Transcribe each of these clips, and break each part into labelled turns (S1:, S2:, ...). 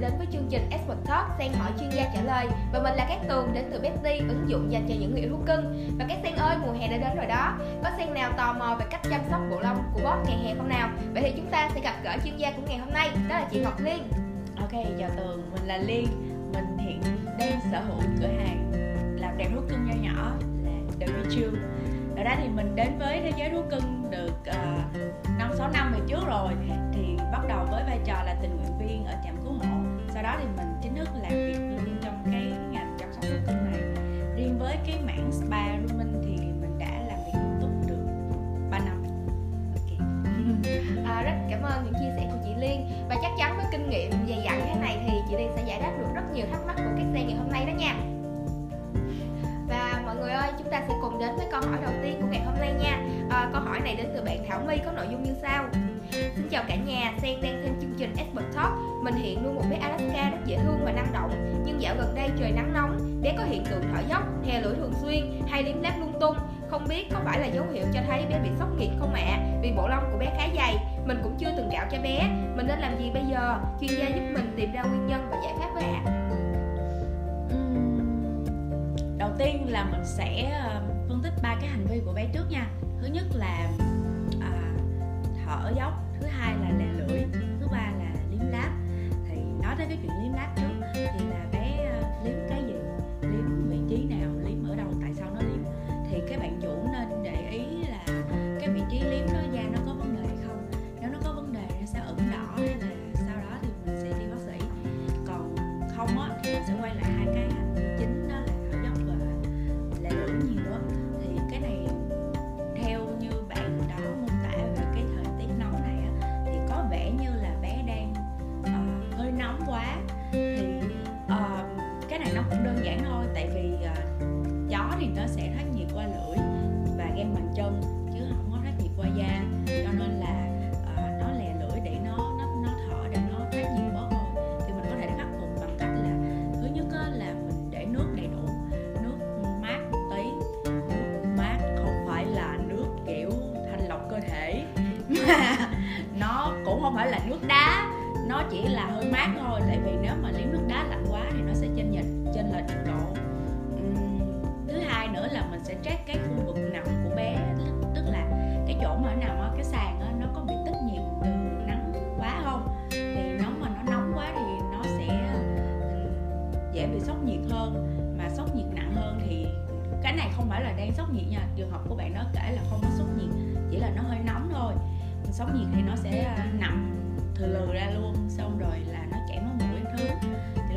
S1: đã đến với chương trình Expert Talk Sen hỏi chuyên gia trả lời. Và mình là Cát Tường đến từ Betty, ứng dụng dành cho những người yêu thú cưng. Và các Sen ơi, mùa hè đã đến rồi đó. Có Sen nào tò mò về cách chăm sóc bộ lông của boss ngày hè không nào? Vậy thì chúng ta sẽ gặp gỡ chuyên gia của ngày hôm nay, đó là chị Ngọc Liên.
S2: Ok, chào Tường, mình là Liên. Mình hiện đang sở hữu cửa hàng làm đẹp thú cưng nho nhỏ là The Chill Ở đó thì mình đến với thế giới thú cưng được ờ, uh, 5-6 năm về trước rồi với vai trò là tình nguyện viên ở trạm cứu hộ Sau đó thì mình chính thức làm việc luôn trong cái ngành chăm sóc thú cưng này. Riêng với cái mảng spa grooming thì mình đã làm việc nghiêm túc được 3 năm. Ok.
S1: À, Rất cảm ơn những chia sẻ của chị Liên. Và chắc chắn với kinh nghiệm dày dặn thế này thì chị Liên sẽ giải đáp được rất nhiều thắc mắc của các xe ngày hôm nay đó nha. Và mọi người ơi chúng ta sẽ cùng đến với câu hỏi đầu tiên của ngày hôm nay nha. À, câu hỏi này đến từ bạn Thảo My có nội dung như sau. Xin chào cả nhà, Sen đang trình Expert Talk Mình hiện nuôi một bé Alaska rất dễ thương và năng động Nhưng dạo gần đây trời nắng nóng Bé có hiện tượng thở dốc, thè lưỡi thường xuyên hay liếm láp lung tung Không biết có phải là dấu hiệu cho thấy bé bị sốc nhiệt không ạ? À? Vì bộ lông của bé khá dày Mình cũng chưa từng gạo cho bé Mình nên làm gì bây giờ? Chuyên gia giúp mình tìm ra nguyên nhân và giải pháp với ạ à.
S2: đầu tiên là mình sẽ ờ, phân tích ba cái hành vi của bé trước nha thứ nhất là à, thở dốc thứ hai là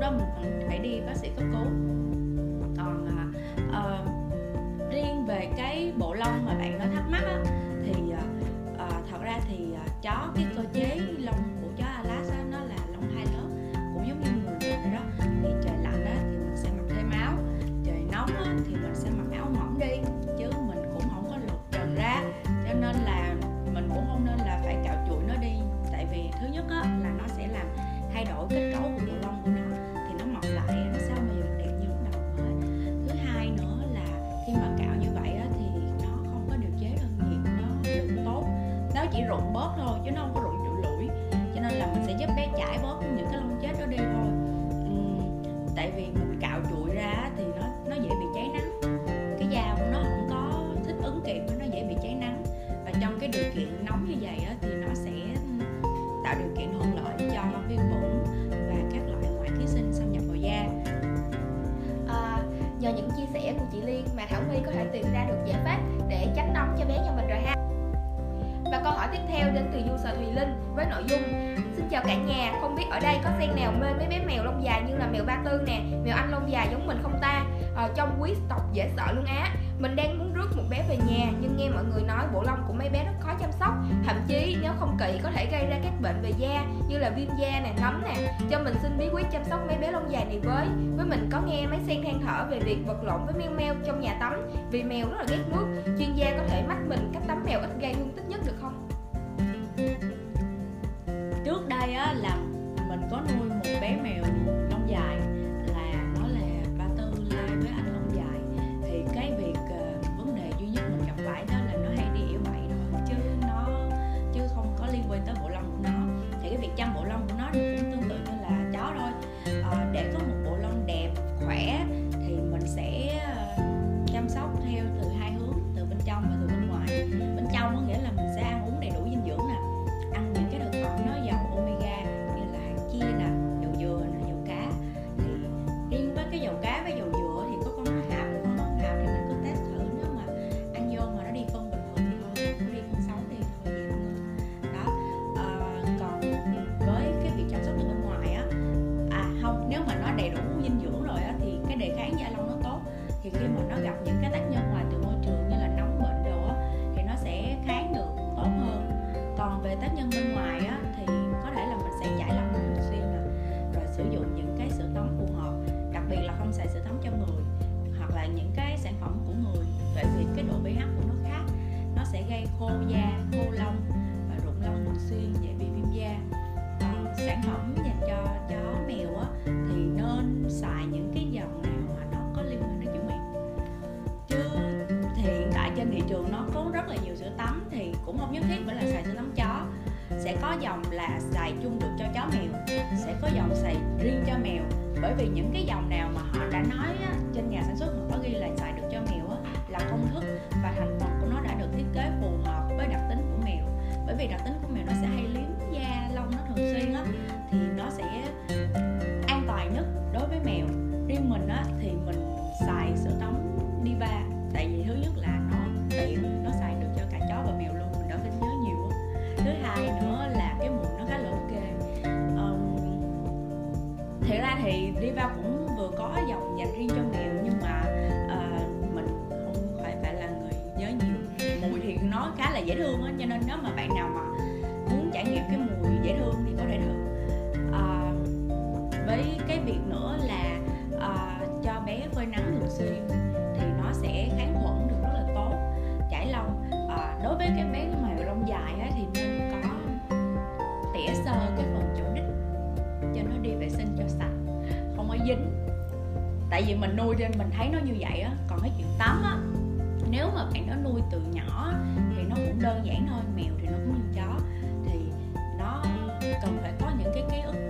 S2: lúc đó mình còn phải đi bác sĩ cấp cứu. Còn uh, uh, riêng về cái bộ lông mà bạn nó thắc mắc á, thì uh, thật ra thì uh, chó cái cơ chế
S1: Nhờ những chia sẻ của chị Liên mà Thảo My có thể tìm ra được giải pháp để tránh nóng cho bé nhà mình rồi ha. Và câu hỏi tiếp theo đến từ user Thùy Linh với nội dung Xin chào cả nhà, không biết ở đây có sen nào mê mấy bé mèo lông dài như là mèo ba tư nè, mèo anh lông dài giống mình không ta? Ờ, Trong quý tộc dễ sợ luôn á Mình đang muốn rước một bé về nhà nhưng nghe mọi người nói bộ lông của mấy bé rất khó chăm sóc. Thậm chí nếu không kỹ có thể gây ra các bệnh về da như là viêm da nè, nấm nè. Cho mình xin bí quyết chăm sóc mấy bé lông dài này với. Với mình có nghe mấy sen than thở về việc vật lộn với mèo mèo trong nhà tắm Vì mèo rất là ghét nước. Chuyên gia có thể mách mình cách tắm mèo ít gây thương tích nhất được không?
S2: trước đây á là thị trường nó có rất là nhiều sữa tắm thì cũng không nhất thiết phải là xài sữa tắm chó. Sẽ có dòng là xài chung được cho chó mèo sẽ có dòng xài riêng cho mèo. Bởi vì những cái dòng nào mà họ đã nói á, trên nhà sản xuất họ có ghi là xài được cho mèo á, là công thức và thành phần của nó đã được thiết kế phù hợp với đặc tính của mèo. Bởi vì đặc tính mà lông dài á, thì nên có tỉa sơ cái phần chỗ nít cho nó đi vệ sinh cho sạch không có dính. Tại vì mình nuôi nên mình thấy nó như vậy á còn cái chuyện tắm á nếu mà bạn nó nuôi từ nhỏ thì nó cũng đơn giản thôi mèo thì nó cũng như chó thì nó cần phải có những cái ký ức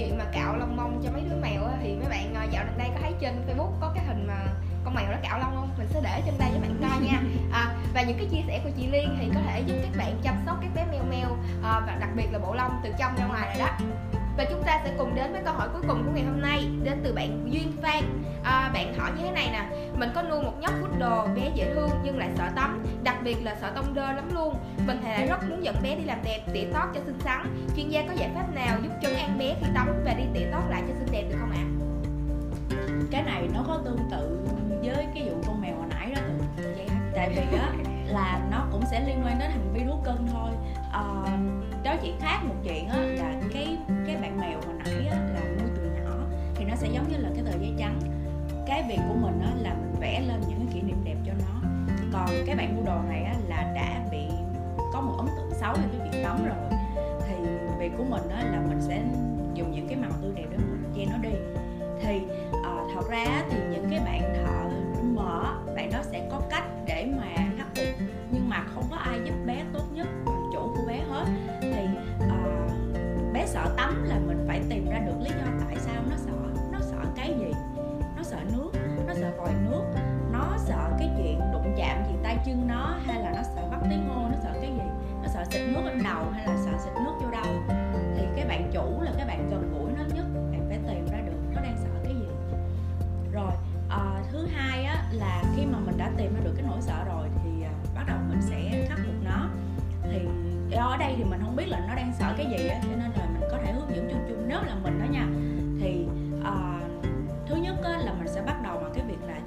S1: chuyện mà cạo lông mông cho mấy đứa mèo á, thì mấy bạn ờ, dạo gần đây có thấy trên facebook có cái hình mà con mèo nó cạo lông không mình sẽ để trên đây cho bạn coi nha. À, và những cái chia sẻ của chị liên thì có thể giúp các bạn chăm sóc các bé mèo mèo à, và đặc biệt là bộ lông từ trong ra ngoài rồi đó và chúng ta sẽ cùng đến với câu hỏi cuối cùng của ngày hôm nay đến từ bạn duyên phan. À, bạn hỏi như thế này nè mình có nuôi một nhóc poodle bé dễ thương nhưng lại sợ tắm đặc biệt là sợ tông đơ lắm luôn. Mình thì lại rất muốn dẫn bé đi làm đẹp tỉa tót cho xinh xắn. Chuyên gia có giải pháp nào giúp trấn an bé khi tắm và đi tỉa tót lại cho xinh đẹp được không ạ?
S2: Cái này nó có tương tự với cái vụ con mèo hồi nãy đó từ tại vì á là nó cũng sẽ liên quan đến hành vi thú cưng thôi. À, đó chỉ khác một chuyện á là bạn mèo hồi nãy á là nuôi từ nhỏ thì nó sẽ giống như là cái tờ giấy trắng. Cái việc của mình á là mình vẽ lên những cái kỷ niệm đẹp cho nó. Còn cái bạn mua đồ này á là đã bị có một ấn tượng xấu về cái việc tắm rồi. Thì việc của mình á là mình sẽ dùng những cái màu tươi đẹp để mình che nó đi. Thì uh, thật ra thì những cái bạn thợ mở bạn đó sẽ có cách để mà là khi mà mình đã tìm ra được cái nỗi sợ rồi thì à, bắt đầu mình sẽ khắc phục nó. Thì ở đây thì mình không biết là nó đang sợ cái gì á cho nên là mình có thể hướng dẫn chung chung nếu là mình đó nha. Thì uh, thứ nhất á, là mình sẽ bắt đầu bằng cái việc là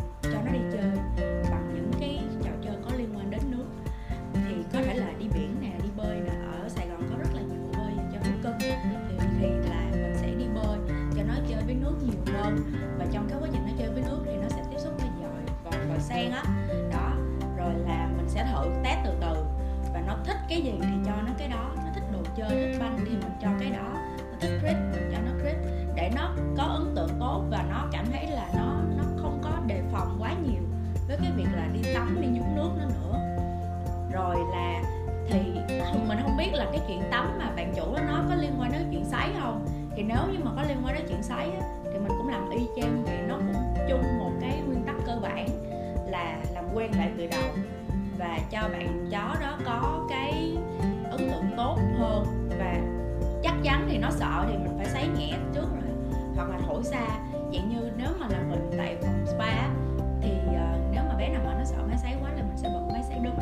S2: cái gì thì cho nó cái đó. Nó thích đồ chơi, thích banh thì mình cho cái đó. Nó thích crit, mình cho nó crit. Để nó có ấn tượng tốt và nó cảm thấy là nó nó không có đề phòng quá nhiều với cái việc là đi tắm, đi nhúng nước nó nữa. Rồi là thì mình không biết là cái chuyện tắm mà bạn chủ nó có liên quan đến chuyện sấy không? Thì nếu như mà có liên quan đến chuyện sấy thì mình cũng làm y chang vì vậy. Nó cũng chung một cái nguyên tắc cơ bản là làm quen lại từ đầu và cho bạn chó đó thì nó sợ thì mình phải sấy nhẹ trước rồi. Hoặc là thổi xa dạng như nếu mà là mình tại phòng spa thì uh, nếu mà bé nào mà nó sợ máy sấy quá là mình sẽ bật máy sấy đứng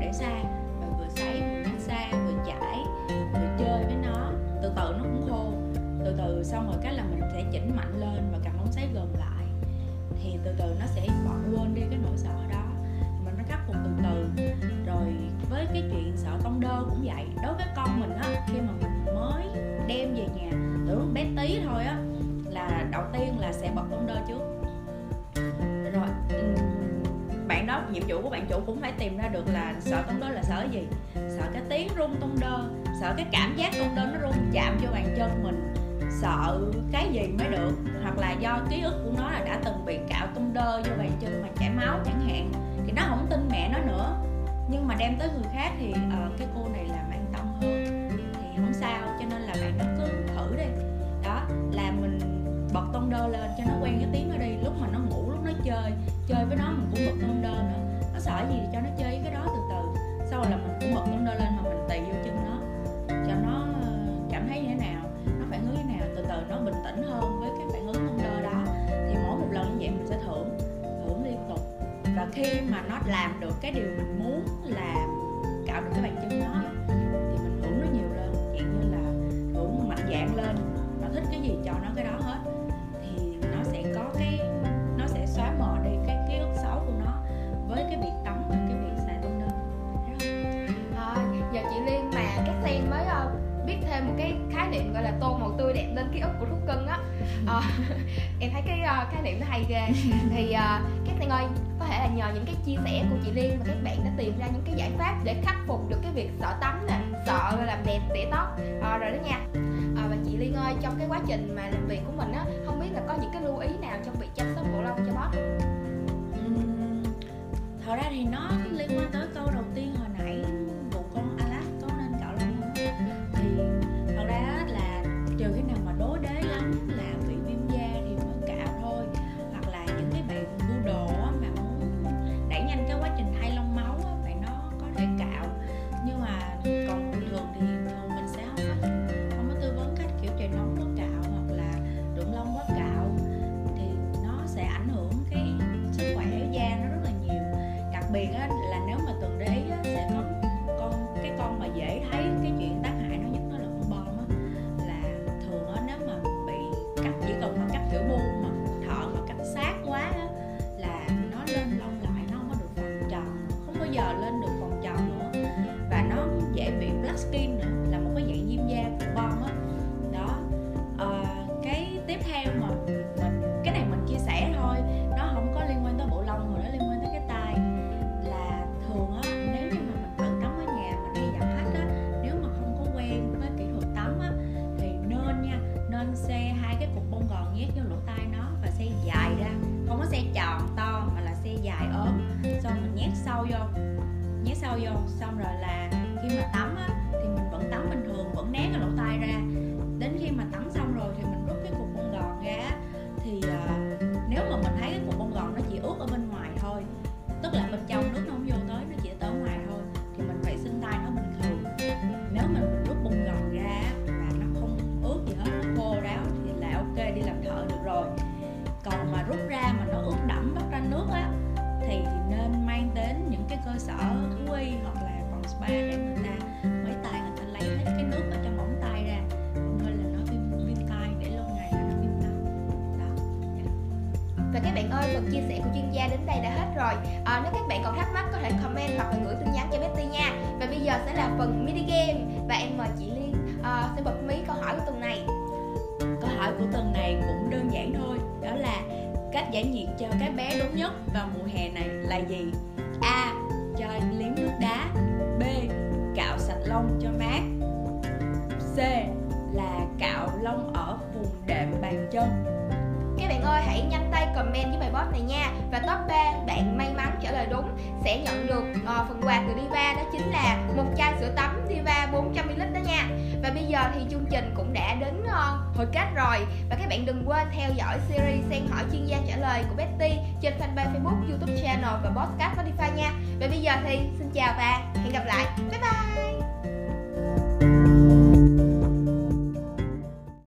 S2: để xa và vừa sấy vừa xa vừa chải vừa chơi với nó. Từ từ nó cũng khô từ từ xong rồi cái là mình sẽ chỉnh mạnh lên và cầm ống sấy gần lại. Thì từ từ nó sẽ bỏ quên đi cái bật tông đơ trước. Rồi bạn đó nhiệm vụ của bạn chủ cũng phải tìm ra được là sợ tông đơ là sợ gì? Sợ cái tiếng rung tông đơ sợ cái cảm giác tông đơ nó rung chạm vô bàn chân mình. Sợ cái gì mới được hoặc là do ký ức của nó là đã từng bị cạo tung đơ vô bàn chân mà chảy máu chẳng hạn thì nó không tin mẹ nó nữa. Nhưng mà đem tới người khác thì uh, cái cô này là mẹ sở sợ gì thì cho nó chơi cái đó từ từ. Sau rồi là mình cũng bật con đơ lên mà mình tì vô chân nó, cho nó ờ, cảm thấy như thế nào, nó phản ứng như thế nào. Từ từ nó bình tĩnh hơn với cái phản ứng con đơ đó. Thì mỗi một lần như vậy mình sẽ thưởng thưởng liên tục. Và khi mà nó làm được cái điều mình muốn
S1: thêm một cái khái niệm gọi là tô màu tươi đẹp lên ký ức của thú cưng á. À, em thấy cái uh, khái niệm nó hay ghê. Thì uh, các sen ơi có thể là nhờ những cái chia sẻ của chị liên và các bạn đã tìm ra những cái giải pháp để khắc phục được cái việc sợ tắm nè sợ làm đẹp tỉa tóc. À, rồi đó nha. À, và chị liên ơi trong cái quá trình mà làm việc của mình á không biết là có những cái lưu ý nào trong việc chăm sóc bộ lông cho boss
S2: uhm, thật ra thì nó liên quan tới câu đầu tiên bị
S1: các bạn ơi phần chia sẻ của chuyên gia đến đây đã hết rồi. À, nếu các bạn còn thắc mắc có thể comment hoặc là gửi tin nhắn cho Betty nha. Và bây giờ sẽ là phần mini game. Và em mời chị Liên à, sẽ bật mí câu hỏi của tuần này.
S2: Câu hỏi của tuần này cũng đơn giản thôi đó là cách giải nhiệt cho các bé đúng nhất vào mùa hè này là gì? A cho liếm nước đá. B cạo sạch lông cho mát. C là cạo lông ở vùng đệm bàn chân
S1: comment với bài post này nha. Và top 3 bạn may mắn trả lời đúng sẽ nhận được uh, phần quà từ Diva đó chính là một chai sữa tắm Diva 400ml đó nha. Và bây giờ thì chương trình cũng đã đến uh, hồi kết rồi. Và các bạn đừng quên theo dõi series Sen hỏi chuyên gia trả lời của Betty trên fanpage Facebook, YouTube channel và podcast Spotify nha. Và bây giờ thì xin chào và hẹn gặp lại. Bye bye!